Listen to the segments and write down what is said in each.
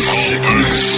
Sickness.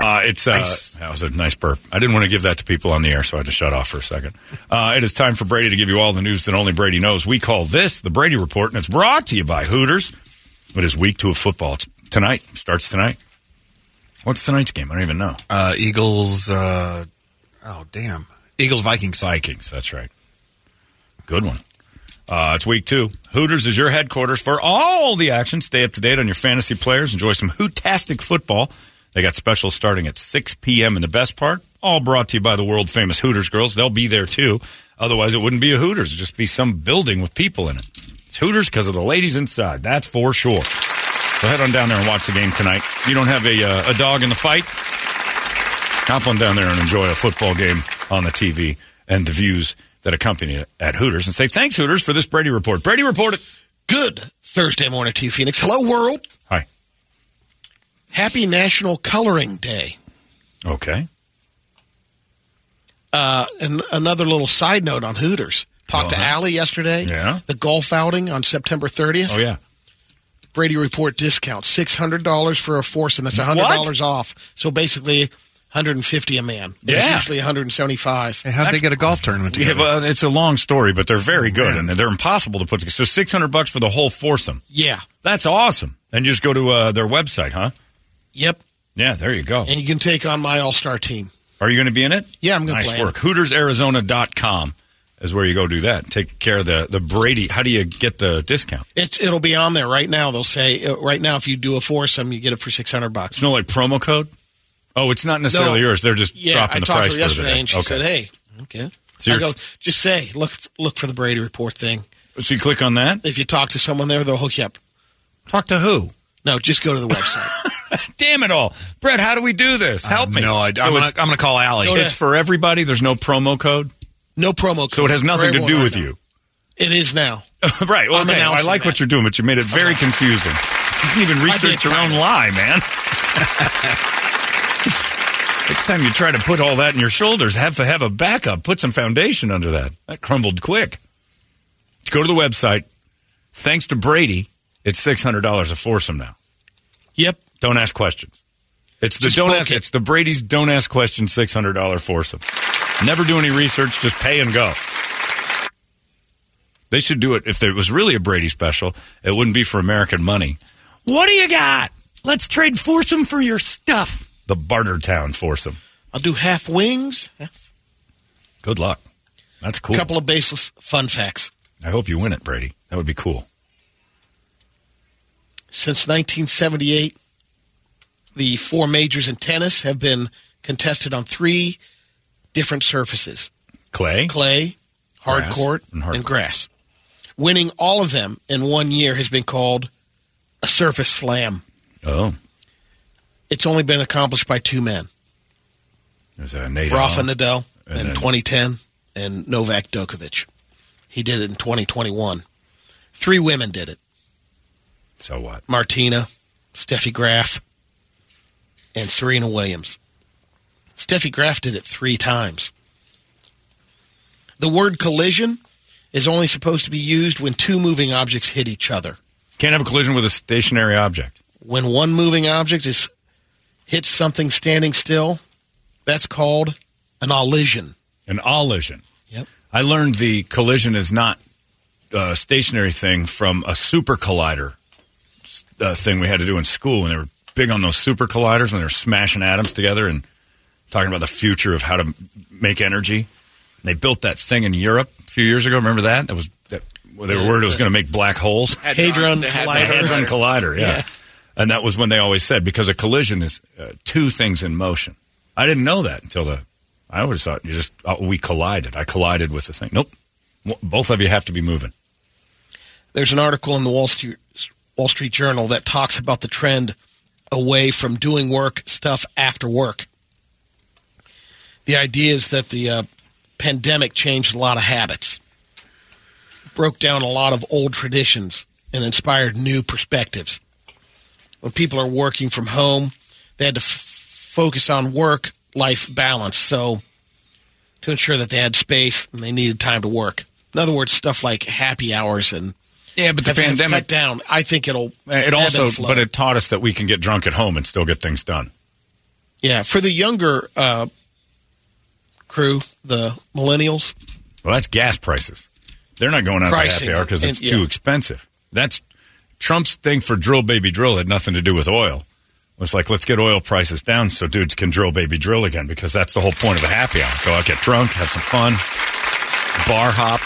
Uh, it's uh, that was a nice burp. I didn't want to give that to people on the air, so I had to shut off for a second. Uh, it is time for Brady to give you all the news that only Brady knows. We call this the Brady Report, and it's brought to you by Hooters. It is week two of football. It's tonight. Starts tonight. What's tonight's game? I don't even know. Uh, Eagles. Uh, oh damn. Eagles Vikings. Vikings. That's right. Good one. Uh, it's week two. Hooters is your headquarters for all the action. Stay up to date on your fantasy players. Enjoy some hootastic football. They got specials starting at 6 p.m. And the best part, all brought to you by the world famous Hooters girls. They'll be there too. Otherwise, it wouldn't be a Hooters. It'd just be some building with people in it. It's Hooters because of the ladies inside. That's for sure. So head on down there and watch the game tonight. You don't have a, uh, a dog in the fight, hop on down there and enjoy a football game on the TV and the views that accompany it at Hooters and say thanks, Hooters, for this Brady report. Brady reported. Good Thursday morning to you, Phoenix. Hello, world. Hi. Happy National Coloring Day. Okay. Uh, and another little side note on Hooters. Talked to Uh-huh. Allie yesterday. Yeah. The golf outing on September 30th. Oh, yeah. Brady Report discount $600 for a foursome. That's $100 off. So basically, 150 a man. It's Yeah. usually 175. Hey, how'd they get a golf tournament Yeah, together? well, it's a long story, but they're very good and they're impossible to put together. So six hundred bucks for the whole foursome. Yeah. That's awesome. And you just go to uh, their website, huh? Yep. Yeah, there you go. And you can take on my all-star team. Are you going to be in it? Yeah, I'm gonna Nice play in work. HootersArizona.com is where you go do that. Take care of the the Brady. How do you get the discount? It's, it'll be on there right now. They'll say uh, right now if you do a foursome, you get it for 600 bucks. It's no like promo code. Oh, it's not necessarily No. yours. They're just Yeah, dropping I the talked price to her for the yesterday, day. and she okay. said, "Hey, okay." So I go, just say, look, look for the Brady Report thing. So you click on that. If you talk to someone there, they'll hook you up. Talk to who? No, just go to the website. Damn it all, Brett. How do we do this? Help me. No, I, So I'm, gonna, I'm gonna call Allie. Go to- it's for everybody. There's no promo code, no promo code. so it has nothing to do with you. It is now. right. Well, I'm okay. I announcing like what you're doing, but you made it very confusing. You can even research your own kinda. lie, man. Next time you try to put all that in your shoulders, have to have a backup. Put some foundation under that. That crumbled quick. Go to the website. Thanks to Brady, it's six hundred dollars a foursome now. Yep. Don't ask questions. It's the Just don't ask. it. It's the Brady's don't ask questions six hundred dollar foursome. Never do any research. Just pay and go. They should do it if there was really a Brady special. It wouldn't be for American money. What do you got? Let's trade foursome for your stuff. The barter Bartertown foursome. I'll do half wings. Good luck. That's cool. A couple of baseless fun facts. I hope you win it, Brady. That would be cool. Since 1978, the four majors in tennis have been contested on three different surfaces Clay. clay, hard Grass, court, and and, hard court. grass. Winning all of them in one year has been called a surface slam. Oh, It's only been accomplished by two men there's a Nate. Rafa. Nadal And in then- 2010 and Novak Djokovic. He did it in 2021. Three women did it So what? Martina, Steffi Graf, and Serena Williams. Steffi Graf did it three times. The word collision is only supposed to be used when two moving objects hit each other. Can't have a collision with a stationary object. When one moving object is hits something standing still, that's called an allision. An allision. Yep. I learned the collision is not a stationary thing from a super collider uh, thing we had to do in school when they were big on those super colliders when they're smashing atoms together and talking about the future of how to make energy. And they built that thing in Europe a few years ago. Remember that? That was that, well, they were worried it was going to make black holes. Hadron The collider. Hadron Collider, yeah. Yeah. And that was when they always said because a collision is uh, two things in motion. I didn't know that until the. I always thought you just oh, we collided. I collided with the thing. Nope. Both of you have to be moving. There's an article in the Wall Street Wall Street Journal that talks about the trend away from doing work stuff after work. The idea is that the uh, pandemic changed a lot of habits, broke down a lot of old traditions, and inspired new perspectives. When people are working from home, they had to f- focus on work life balance. So, to ensure that they had space and they needed time to work. In other words, stuff like happy hours and Yeah, but the pandemic cut down. I think it'll. It ebb also, but it taught us that we can get drunk at home and still get things done. yeah, for the younger uh, crew, the millennials, Well, that's gas prices. They're not going out Pricing, to happy hour because it's and- too yeah. expensive. That's Trump's thing for drill baby drill had nothing to do with oil. It was like let's get oil prices down so dudes can drill baby drill again because that's the whole point of a happy hour. Go out, get drunk, have some fun, bar hop.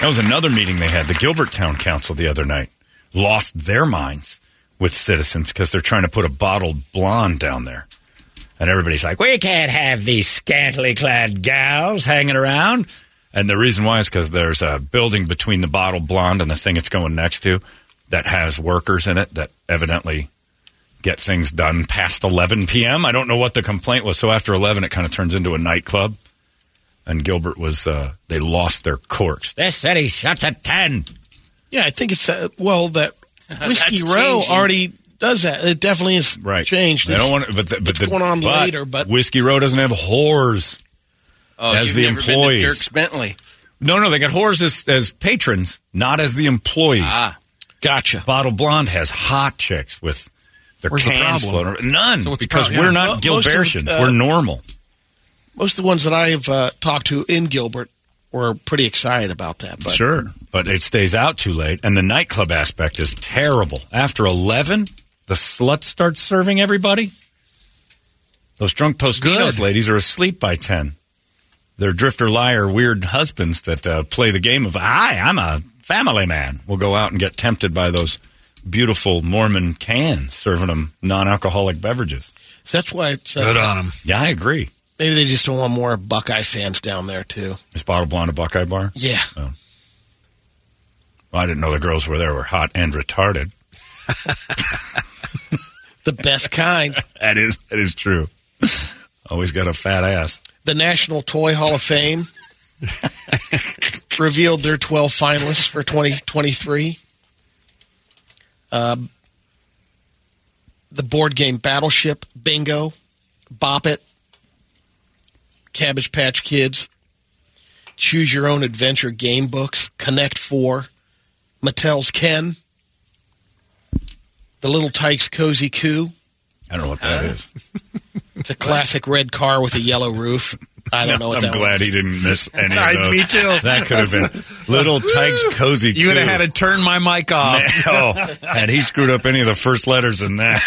That was another meeting they had. The Gilbert Town Council the other night lost their minds with citizens because they're trying to put a bottled blonde down there. And everybody's like, we can't have these scantily clad gals hanging around. And the reason why is because there's a building between the bottled blonde and the thing it's going next to that has workers in it that evidently get things done past 11 p.m. I don't know what the complaint was. So after 11, it kind of turns into a nightclub. And Gilbert was, uh, they lost their corks. This city shuts at 10. yeah, I think it's uh, well that Whiskey Row changing. already does that. It definitely is Right. changed. They don't want to, but, the, but the, going on but later, but- Whiskey Row doesn't have whores. Oh, As you've the never been to employees. Dierks Bentley. No, no, they got whores as, as patrons, not as the employees. Ah, gotcha. Bottle Blonde has hot chicks with their Where's the cans problem? floating. None, So because problem? we're Yeah. not Mo- most of, Gilbertians. uh, we're normal. Most of the ones that I've uh, talked to in Gilbert were pretty excited about that. But Sure, but it stays out too late, and the nightclub aspect is terrible. After eleven, the sluts start serving everybody. Those drunk Tostinos Good. ladies are asleep by ten. They're drifter liar weird husbands that uh, play the game of "Hi, I'm a family man." Will go out and get tempted by those beautiful Mormon cans serving them non-alcoholic beverages. that's why it's uh, Good on them. Yeah, I agree. Maybe they just don't want more Buckeye fans down there too. Is Bottle Blonde a Buckeye bar? Yeah, Well, I didn't know the girls were there were hot and retarded. the best kind. That is that is true. Always got a fat ass. the National Toy Hall of Fame revealed their 12 finalists for 2023. Um, the board game Battleship, Bingo, Bop It, Cabbage Patch Kids, Choose Your Own Adventure game books, Connect Four, Mattel's Ken, The Little Tikes Cozy Coo. I don't know what that is. It's a classic red car with a yellow roof. I don't know what that is. I'm that glad was. he didn't miss any of I- those. me too. That could have been Little Tikes Cozy. You would have had to turn my mic off. Man, oh, and he screwed up any of the first letters in that.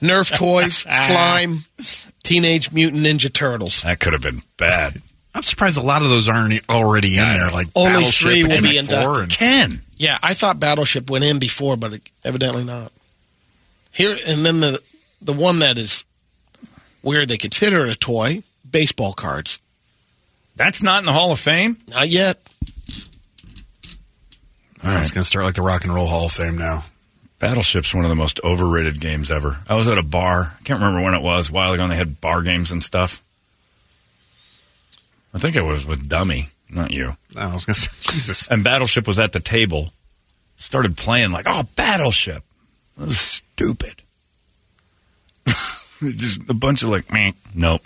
Nerf toys, slime, Teenage Mutant Ninja Turtles. That could have been bad. I'm surprised a lot of those aren't already in there. Like Only Battleship three and will be Connect Four inducted. and- Ken. Yeah, I thought Battleship went in before, but evidently not. Here and then the the one that is weird they consider it a toy, baseball cards. That's not in the Hall of Fame. Not yet. All right, it's going to start like the Rock and Roll Hall of Fame now. Battleship's one of the most overrated games ever. I was at a bar. I can't remember when it was. A while ago, and they had bar games and stuff. I think it was with Dummy, not you. I was going to say, Jesus. And Battleship was at the table. Started playing like, oh, Battleship. That was stupid. Just a bunch of like, meh, nope.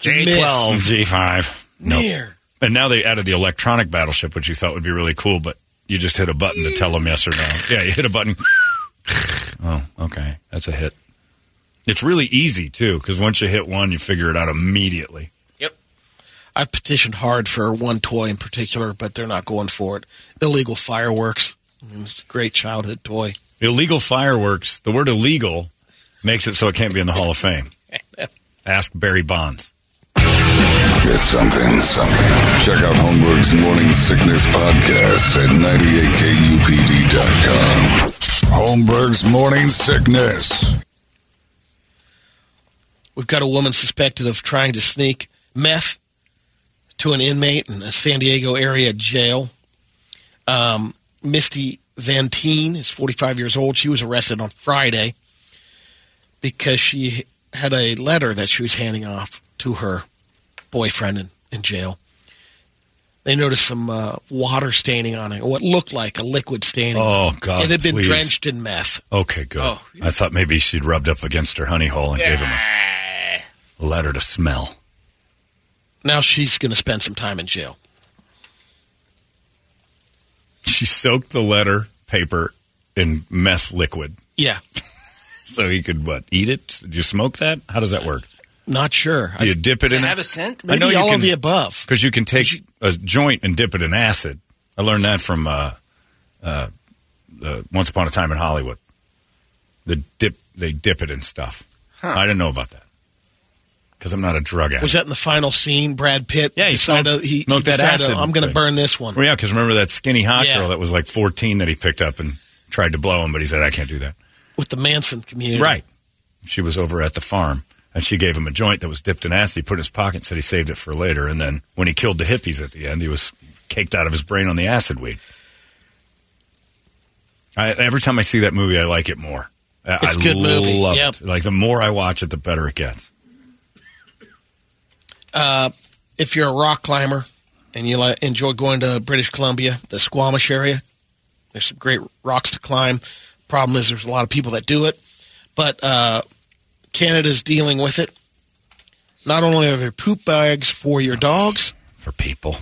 J12. G5. Nope. Near. And now they added the electronic Battleship, which you thought would be really cool, but you just hit a button to tell them yes or no. Yeah, you hit a button. Oh, okay. That's a hit. It's really easy, too, because once you hit one, you figure it out immediately. yep. I've petitioned hard for one toy in particular, but they're not going for it. Illegal fireworks. I mean, It's a great childhood toy. Illegal fireworks, the word illegal makes it so it can't be in the Hall of Fame. Ask Barry Bonds. It's something, something. Check out Holmberg's Morning Sickness Podcast at 98kupd.com. Holmberg's Morning Sickness. We've got a woman suspected of trying to sneak meth to an inmate in a San Diego area jail. Um, Misty Van Teen is 45 years old. She was arrested on Friday because she had a letter that she was handing off to her boyfriend in, in jail. They noticed some uh, water staining on it, or what looked like a liquid staining. Oh, God, It had been please. drenched in meth. Okay, good. I thought maybe she'd rubbed up against her honey hole and gave him a letter to smell. Now she's going to spend some time in jail. She soaked the letter paper in meth liquid Yeah, so he could what eat it. Did you smoke that? How does that work? Not sure. Do you dip it in? have a scent? I know Maybe you all can, of the above. because you can take a joint and dip it in acid. I learned that from uh, uh, uh, Once Upon a Time in Hollywood. The dip, they dip it in stuff. I didn't know about that because I'm not a drug addict. Was that in the final scene? Brad Pitt. Yeah, he decided smoked- he, he smoked that decided, acid I'm going to burn this one. Well, yeah, because remember that skinny hot Yeah. girl that was like 14 that he picked up and tried to blow him, but he said, I can't do that. with the Manson community. Right. She was over at the farm, and she gave him a joint that was dipped in acid. He put it in his pocket and said he saved it for later. And then when he killed the hippies at the end, he was caked out of his brain on the acid weed. I, every time I see that movie, I like it more. I, It's I good movie, yep. it. Like the more I watch it, the better it gets. Uh, if you're a rock climber and you like, enjoy going to British Columbia, the Squamish area, there's some great rocks to climb. Problem is, there's a lot of people that do it, but uh, Canada's dealing with it. Not only are there poop bags for your dogs, For people.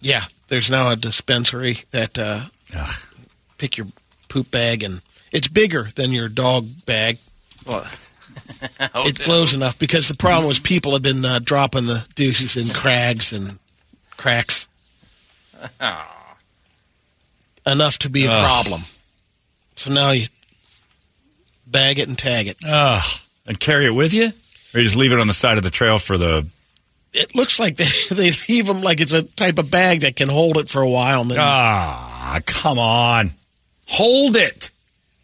yeah, there's now a dispensary that uh, pick your poop bag, and it's bigger than your dog bag. Well, it glows enough because the problem was people have been uh, dropping the deuces in crags and cracks. Enough to be a Ugh. problem. So now you bag it and tag it. Ugh. And carry it with you? Or you just leave it on the side of the trail for the. It looks like they, they leave them like it's a type of bag that can hold it for a while. And then Ah, come on. Hold it.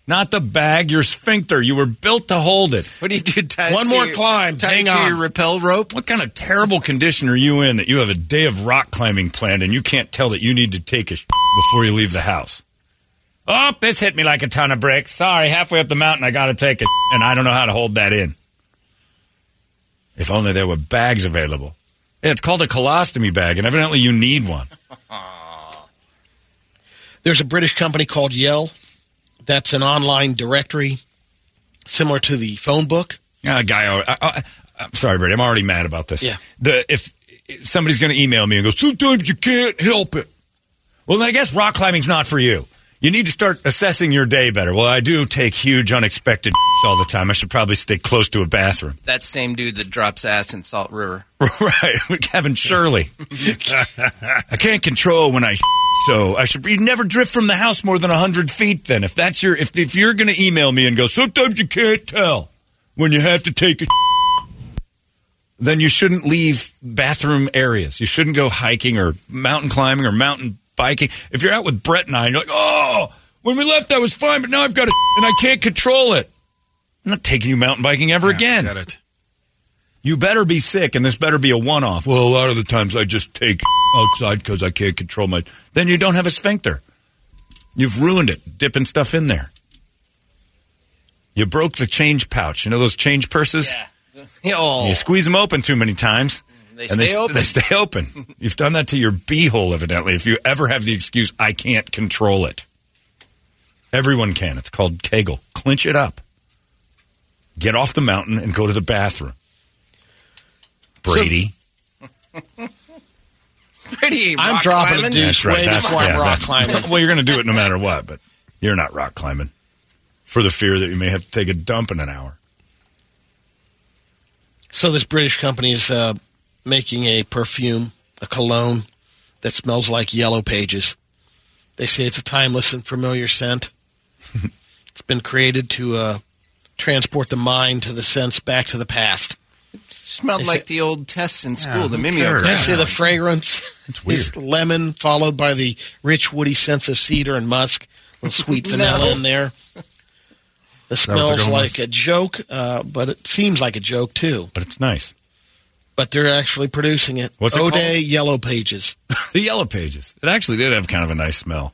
Not the bag, your sphincter. You were built to hold it. what do you do? Tie One to more your- climb. Tie Hang it to on. your rappel rope? What kind of terrible condition are you in that you have a day of rock climbing planned and you can't tell that you need to take a sh- before you leave the house? Oh, this hit me like a ton of bricks. Sorry, halfway up the mountain, I got to take it, and I don't know how to hold that in. If only there were bags available. Yeah, it's called a colostomy bag, and evidently you need one. there's a British company called Yell. That's an online directory similar to the phone book. Uh, guy, I, I'm sorry, Brady. I'm already mad about this. Yeah. The if somebody's going to email me and go, sometimes you can't help it. Well, then I guess rock climbing's not for you. You need to start assessing your day better. Well, I do take huge, unexpected all the time. I should probably stay close to a bathroom. That same dude that drops ass in Salt River. right, Kevin Shirley. I can't control when I so I should you never drift from the house more than hundred feet. Then, if that's your if if you're going to email me and go, sometimes you can't tell when you have to take a then you shouldn't leave bathroom areas. You shouldn't go hiking or mountain climbing or mountain biking. If you're out with Brett and I, and you're like, oh, when we left, that was fine, but now I've got to and I can't control it. I'm not taking you mountain biking ever again. Got it. You better be sick, and this better be a one off. Well, a lot of the times I just take outside because I can't control my. Then you don't have a sphincter. You've ruined it, dipping stuff in there. You broke the change pouch. You know those change purses? Oh, You squeeze them open too many times. They and stay open. They stay open. You've done that to your beehole, evidently. If you ever have the excuse, I can't control it. Everyone can. It's called Kegel. Clinch it up. Get off the mountain and go to the bathroom. Brady. pretty. I'm rock dropping climbing. a deuce way before I'm rock climbing. Well, you're going to do it no matter what, but you're not rock climbing for the fear that you may have to take a dump in an hour. So this British company is uh, making a perfume, a cologne that smells like yellow pages. They say it's a timeless and familiar scent. it's been created to uh, transport the mind to the sense back to the past. Smelled They like say- the old tests in school, Yeah, the who mimeograph. cares? They say the fragrance weird. is lemon, followed by the rich, woody sense of cedar and musk. A little sweet vanilla No. in there. It that what they're smells like with? a joke, uh, but it seems like a joke too. But it's nice. But they're actually producing it. What's it O'Day called? Yellow Pages. The yellow pages. It actually did have kind of a nice smell.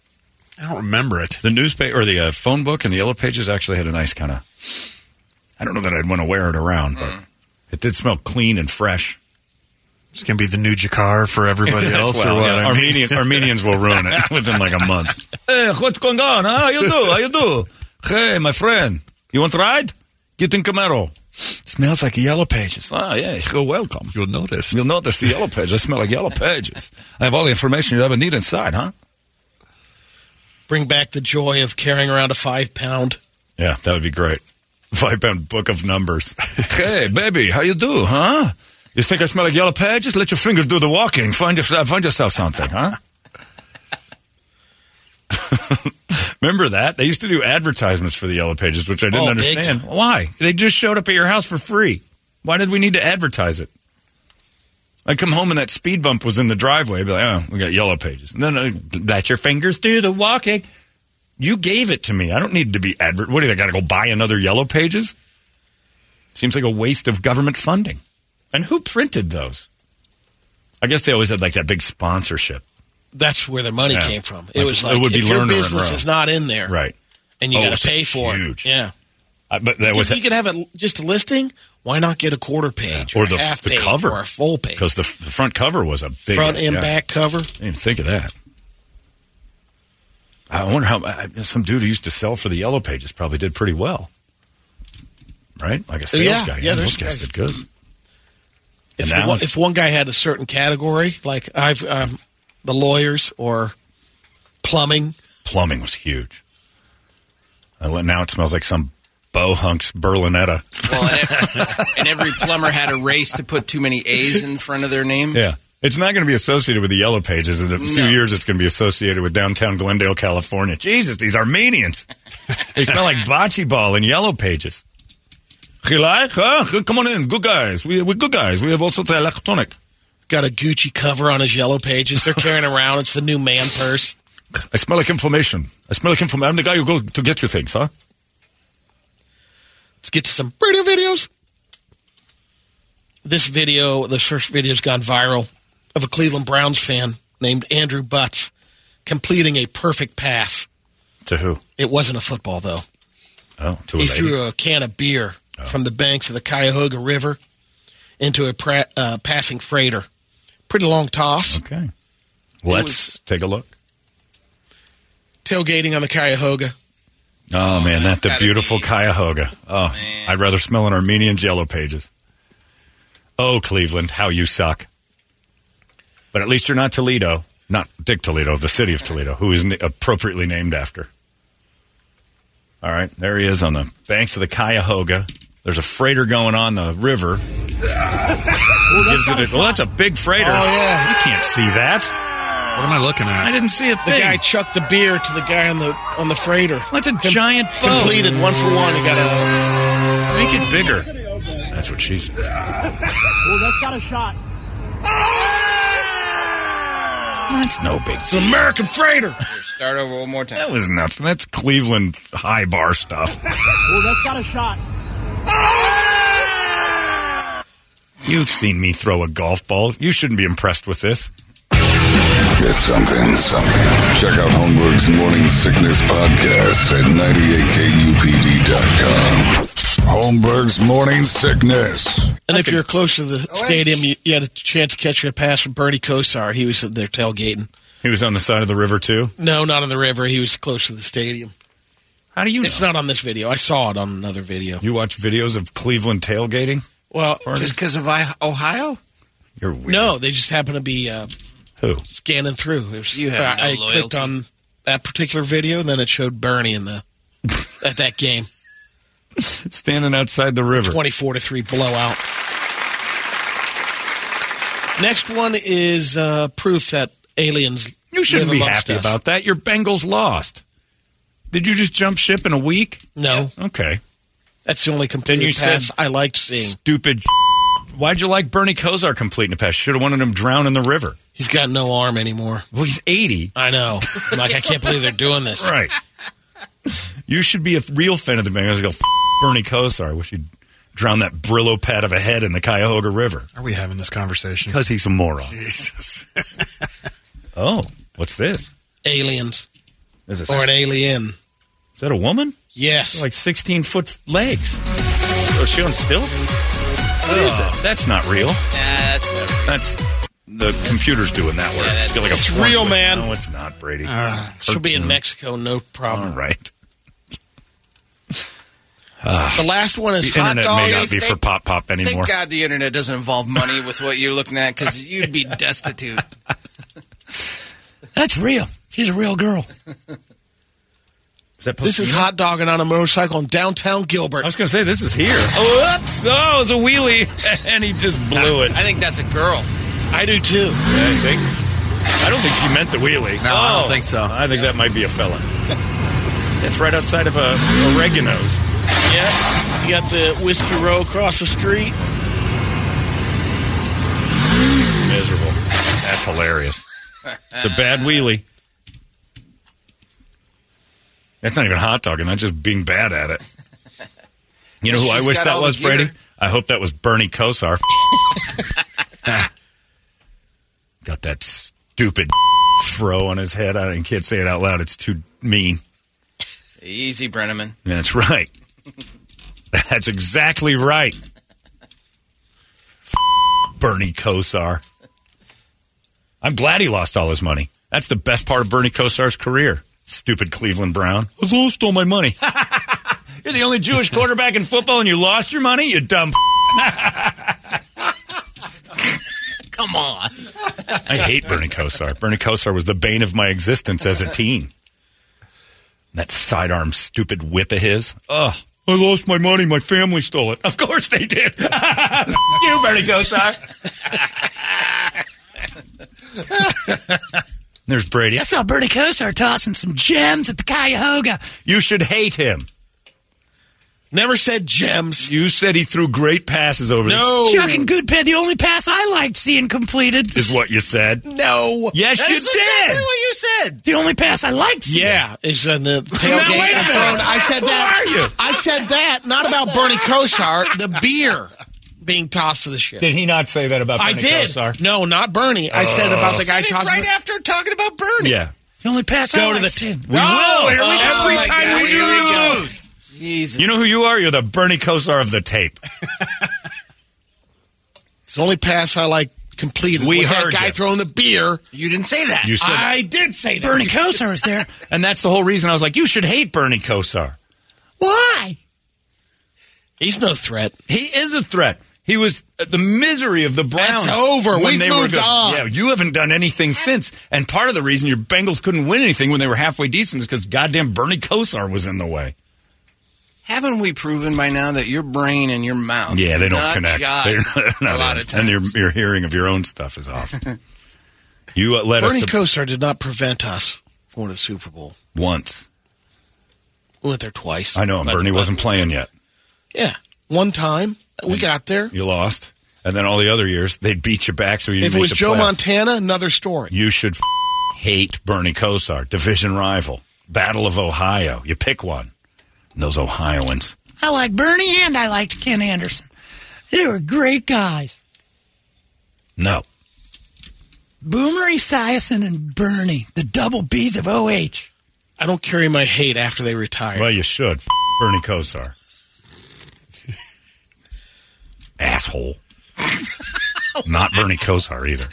I don't remember it. The newspaper or the uh, phone book and the yellow pages actually had a nice kind of. I don't know that I'd want to wear it around, but it did smell clean and fresh. It's gonna be the new Drakkar for everybody else, Well, or what? yeah, I mean- Armenian, Armenians will ruin it within like a month. Hey, what's going on? How you do? How you do? Hey, my friend, you want to ride? Get in Camaro. Smells like yellow pages. Ah, yeah, you're welcome. You'll notice. You'll notice the yellow pages. I smell like yellow pages. I have all the information you ever need inside, huh? Bring back the joy of carrying around a five pound. Yeah, that would be great. Five pound book of numbers. hey, baby, how you do, huh? You think I smell like yellow pages? Let your fingers do the walking. Find yourself, find yourself something, huh? Remember that? They used to do advertisements for the yellow pages, which I didn't Oh, understand. Why? They just showed up at your house for free. Why did we need to advertise it? I come home and that speed bump was in the driveway. I'd be like, oh, we got yellow pages. No, no, let your fingers do the walking. You gave it to me. I don't need to be advert. What do? I got to go buy another yellow pages? Seems like a waste of government funding. And who printed those? I guess they always had like that big sponsorship, That's where their money Yeah. came from. It Like, was it like would be if your business is not in there, right? and you Oh, got to pay for huge. it. Yeah, Uh, but that was if you could have it just a listing, why not get a quarter page or or, the, a half the page cover or a full page, because the, the front cover was a big front and yeah. back cover? I didn't think of that. I wonder how I- some dude who used to sell for the yellow pages probably did pretty well, right? Like a sales Yeah, guy. yeah, those guys did good. If, And the if one guy had a certain category, like I've um, the lawyers or plumbing, Plumbing was huge. Uh, I let- Now it smells like some Bohunks Berlinetta. Well, and, and every plumber had a race to put too many A's in front of their name. Yeah. It's not going to be associated with the yellow pages. In a few No. years, it's going to be associated with downtown Glendale, California. Jesus, these Armenians. they smell like bocce ball in yellow pages. You like? Huh? Come on in. Good guys. We, we're good guys. We have all sorts of electronic. Got a Gucci cover on his yellow pages. They're carrying around. It's the new man purse. I smell like information. I smell like information. I'm the guy who go to get you things, huh? Let's get to some radio videos. This video, the first video's gone viral of a Cleveland Browns fan named Andrew Butts completing a perfect pass. To who? It wasn't a football though. Oh, to a He lady. threw a can of beer from the banks of the Cuyahoga River into a pra- uh, passing freighter. Pretty long toss. Okay. Let's take a look. Tailgating on the Cuyahoga. Oh, oh man, that's the beautiful be- Cuyahoga. Oh, Man. I'd rather smell an Armenian's yellow pages. Oh, Cleveland, how you suck. But at least you're not Toledo, not Dick Toledo, the city of Toledo, who is appropriately named after. All right, there he is on the banks of the Cuyahoga. There's a freighter going on the river. Gives it a, well, that's a big freighter. Oh, yeah. You can't see that. What am I looking at? I didn't see a thing. The guy chucked the beer to the guy on the on the freighter. That's a giant boat. Completed one for one. He got a Make it bigger. That's what she said. Oh, that's got a shot. That's no big it's an American freighter. Start over one more time. That was nothing. That's Cleveland high bar stuff. Oh, that's got a shot. You've seen me throw a golf ball. You shouldn't be impressed with this. It's something, something. Check out Holmberg's Morning Sickness Podcast at 98kupd.com. Holmberg's Morning Sickness. And if you're close to the stadium, you, you had a chance to catch a pass from Bernie Kosar. He was there tailgating. He was on the side of the river too. No, not on the river. He was close to the stadium. How do you know? It's not on this video. I saw it on another video. You watch videos of Cleveland tailgating? Well, Just because of I- Ohio? You're weird. no, they just happen to be uh, Who? scanning through. It was, You have I, no I clicked loyalty. on that particular video, and then it showed Bernie in the at that game, Standing outside the river. twenty-four to three blowout. Next one is uh, proof that aliens. You shouldn't live be amongst happy us. about that. Your Bengals lost. Did you just jump ship in a week? No, Okay. that's the only completed you pass said- I liked seeing. Stupid. Why'd you like Bernie Kosar completing the pass? Should have wanted him drown in the river. He's got no arm anymore. Well, he's 80. I know. I'm like I can't believe they're doing this. Right. You should be a real fan of the Bengals. Go, F- Bernie Kosar. I wish he'd drown that Brillo pad of a head in the Cuyahoga River. Are we having this conversation? Because he's a moron. Jesus. Oh, what's this? Aliens. Is, it, Or an alien. Is that a woman? Yes. Like 16 foot legs. Oh, is she on stilts? What is that? That's not real. Nah, that's uh, That's the computer's doing that work. Yeah, that's- Feel like a It's real, man. No, it's not, Brady. She'll be in. Mexico, no problem. All right. The last one is The hot internet dog. may not be for pop pop anymore. Thank God the internet doesn't involve money with what you're looking at because you'd be destitute. That's real. She's a real girl. Is that This is hot dogging on a motorcycle in downtown Gilbert. I was going to say this is here. Oh, oops! Oh, it's a wheelie, and he just blew it. I think that's a girl. I do too. Yeah, you think? I don't think she meant the wheelie. No, I don't Oh, think so. I think that might be a felon. it's right outside of a Oregano's. Yeah. You got the Whiskey Row across the street. Miserable. That's hilarious. It's a bad wheelie. That's not even hot dogging. That's just being bad at it. You know who I wish got that all the was, gear. Brady? I hope that was Bernie Kosar. Got that stupid fro on his head. I can't say it out loud. It's too mean. Easy, Brenneman. That's right. That's exactly right. Bernie Kosar. I'm glad he lost all his money. That's the best part of Bernie Kosar's career. Stupid Cleveland Brown. I lost all my money. You're the only Jewish quarterback in football and you lost your money, you dumb. Come on. I hate Bernie Kosar. Bernie Kosar was the bane of my existence as a teen. That sidearm stupid whip of his. Ugh. I lost my money. My family stole it. Of course they did. you, Bernie Kosar. There's Brady. I saw Bernie Kosar tossing some gems at the Cuyahoga. You should hate him. Never said gems. You said he threw great passes over there. No. Chuck and good pad. The only pass I liked seeing completed is what you said. No. Yes, That you did. exactly what you said. The only pass I liked. seeing. Yeah, it's in the Now, tailgate. wait a minute. I said that. Who that. are you? I said that not about Bernie Kosar, the beer being tossed to the ship. Did he not say that about Bernie I Bernie did. Kosar? No, not Bernie. I said about the uh, guy Said it right the- after talking about Bernie. Yeah. The only pass Go I to the seeing. tin. We Oh, will. here we go. Every Oh, time we Here we go. lose. Jesus. You know who you are? You're the Bernie Kosar of the tape. It's the only pass I like completed. We was heard that guy you. throwing the beer. you didn't say that. You said I did say that. Bernie Kosar was there. And that's the whole reason I was like, you should hate Bernie Kosar. Why? He's no threat. He is a threat. He was uh, the misery of the Browns. That's over. when We've they moved were good. on. Yeah, you haven't done anything since. And part of the reason your Bengals couldn't win anything when they were halfway decent is because goddamn Bernie Kosar was in the way. Haven't we proven by now that your brain and your mouth Yeah, they don't not connect. They're not- a lot of And your, your hearing of your own stuff is off. you uh, led Bernie us to Kosar did not prevent us from going to the Super Bowl. once. We went there twice. I know, and But- Bernie but- wasn't playing yet. Yeah, one time we got there. You lost. And then all the other years, they'd beat you back so you If it was Joe playoffs. Montana, another story. You should f- hate Bernie Kosar, division rival, Battle of Ohio. You pick one. Those Ohioans. I like Bernie and I liked Ken Anderson. They were great guys. No. Boomer Esiason and Bernie, the double B's of OH. I don't carry my hate after they retire. Well, you should. F- Bernie Kosar. Asshole. Not Bernie Kosar either.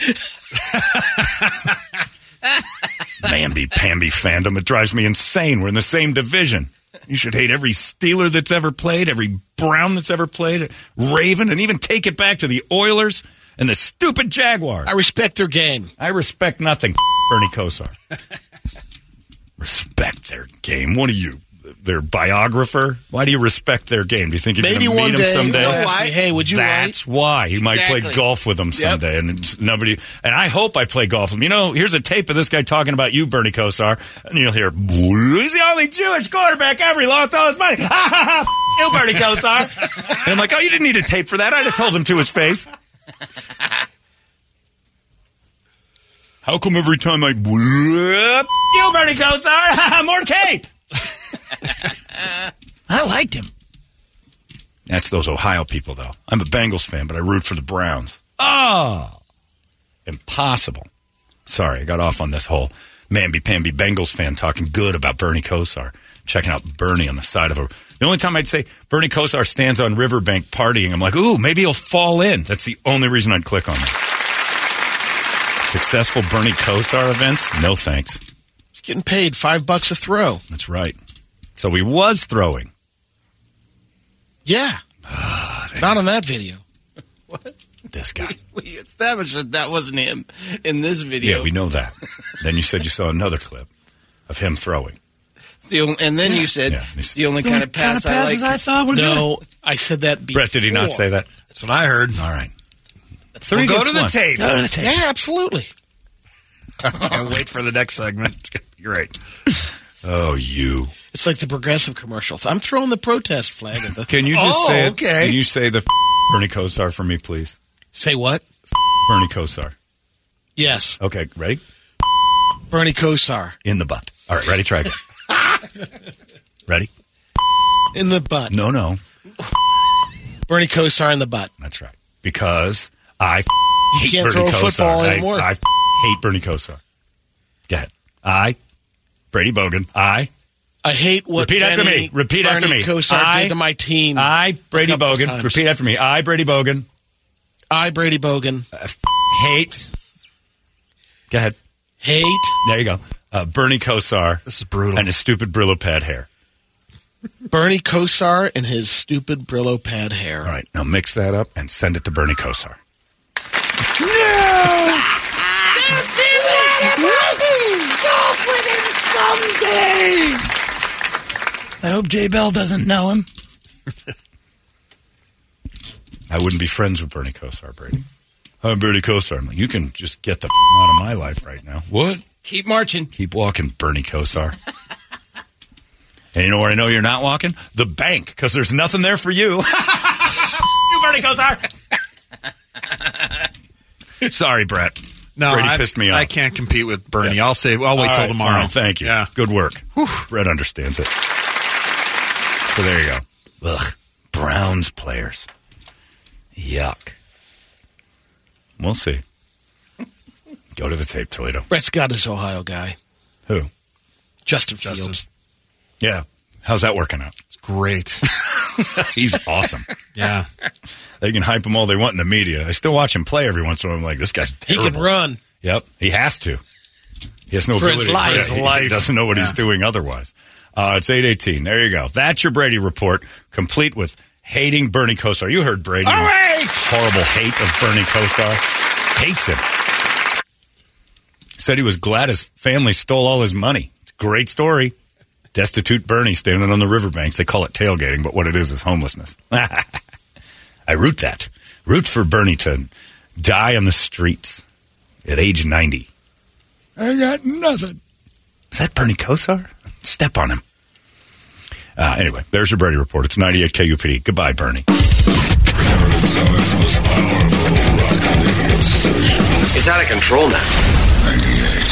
Mamby Pamby fandom. It drives me insane. We're in the same division. You should hate every Steeler that's ever played, every Brown that's ever played, Raven, and even take it back to the Oilers and the stupid Jaguars. I respect their game. I respect nothing, Bernie Kosar. respect their game. What are you, their biographer? Why do you respect their game? Do you think you're Maybe going to meet day. him someday? they'll ask me, hey, would you That's why he might play golf with them someday, and nobody. And I hope I play golf with him. You know, here's a tape of this guy talking about you, Bernie Kosar, and you'll hear, "He's the only Jewish quarterback ever. He lost all his money." Ha ha ha! You, Bernie Kosar. and I'm like, oh, you didn't need a tape for that. I'd have told him to his face. How come every time I you, Bernie Kosar, more tape? I liked him. That's those Ohio people, though. I'm a Bengals fan, but I root for the Browns. Oh, impossible. Sorry, I got off on this whole Mamby Pamby Bengals fan talking good about Bernie Kosar, checking out Bernie on the side of a. The only time I'd say Bernie Kosar stands on Riverbank partying, I'm like, ooh, maybe he'll fall in. That's the only reason I'd click on that. Successful Bernie Kosar events? No thanks. He's getting paid five bucks a throw. That's right. So he was throwing. Yeah. Ah, not on that video. What? This guy. We established that that wasn't him in this video. Yeah, we know that. then you said you saw another clip of him throwing. The only- and then you said Yeah. it's the only kind of pass I passes like. I thought were good. No, I said that before. Brett, did he not say that? That's what I heard. All right. We'll go against to the tape. Go to the tape. Yeah, absolutely. and wait for the next segment. You're right. Oh, you. It's like the progressive commercial. I'm throwing the protest flag at the. Can you just Oh, say it? okay. Can you say the Bernie Kosar for me, please? Say what? Bernie Kosar. Yes, Okay, ready? Bernie Kosar In the butt. All right, ready? Try again. ready? in the butt. No, no. Bernie Kosar in the butt. That's right. Because I hate can't Bernie throw a Kosar. football I- anymore. I, hate Bernie Kosar. Go ahead. I, Brady Bogan. I, I hate what Repeat after me. Repeat Bernie after me. Kosar I- did to my team. I, Brady a Bogan. times. Repeat after me. I, Brady Bogan. I Brady Bogan Hate. Go ahead. hate There you go. Uh, Bernie Kosar This is brutal. and his stupid Brillo pad hair. Bernie Kosar and his stupid Brillo pad hair. All right, now mix that up and send it to Bernie Kosar. I hope Jay Bell doesn't know him. I wouldn't be friends with Bernie Kosar, Brady. I'm Bernie Kosar. I'm like, you can just get the f- out of my life right now. What? Keep marching. Keep walking, Bernie Kosar. and you know where I know you're not walking? The bank, because there's nothing there for you. you, Bernie Kosar. Sorry, Brett. No, Brady I, pissed me off. I can't compete with Bernie. Yeah. I'll say. I'll wait All till right, tomorrow. fine, thank you. Yeah. Good work. Brett understands it. So there you go. Ugh. Browns players. Yuck. We'll see. Go to the tape, Toledo. Brett Scott is Ohio guy. Who? Justin Justin. Fields. Yeah. How's that working out? It's great. He's awesome. yeah. They can hype him all they want in the media. I still watch him play every once in a while. I'm like, this guy's terrible. He can run. Yep, he has to. He has no For his life. Yeah, His he- He doesn't know what he's doing otherwise. Uh, it's eight eighteen. There you go. That's your Brady report, complete with hating Bernie Kosar. You heard Brady. Horrible hate of Bernie Kosar. Hates him. Said he was glad his family stole all his money. It's a great story. Destitute Bernie standing on the riverbanks. They call it tailgating, but what it is is homelessness. I root that. Root for Bernie to die on the streets at age 90. I got nothing. Is that Bernie Kosar? Step on him. Uh, anyway, there's your Brady report. It's 98 KUPD. Goodbye, Bernie. Arizona's most powerful rock radio station. It's out of control now. 98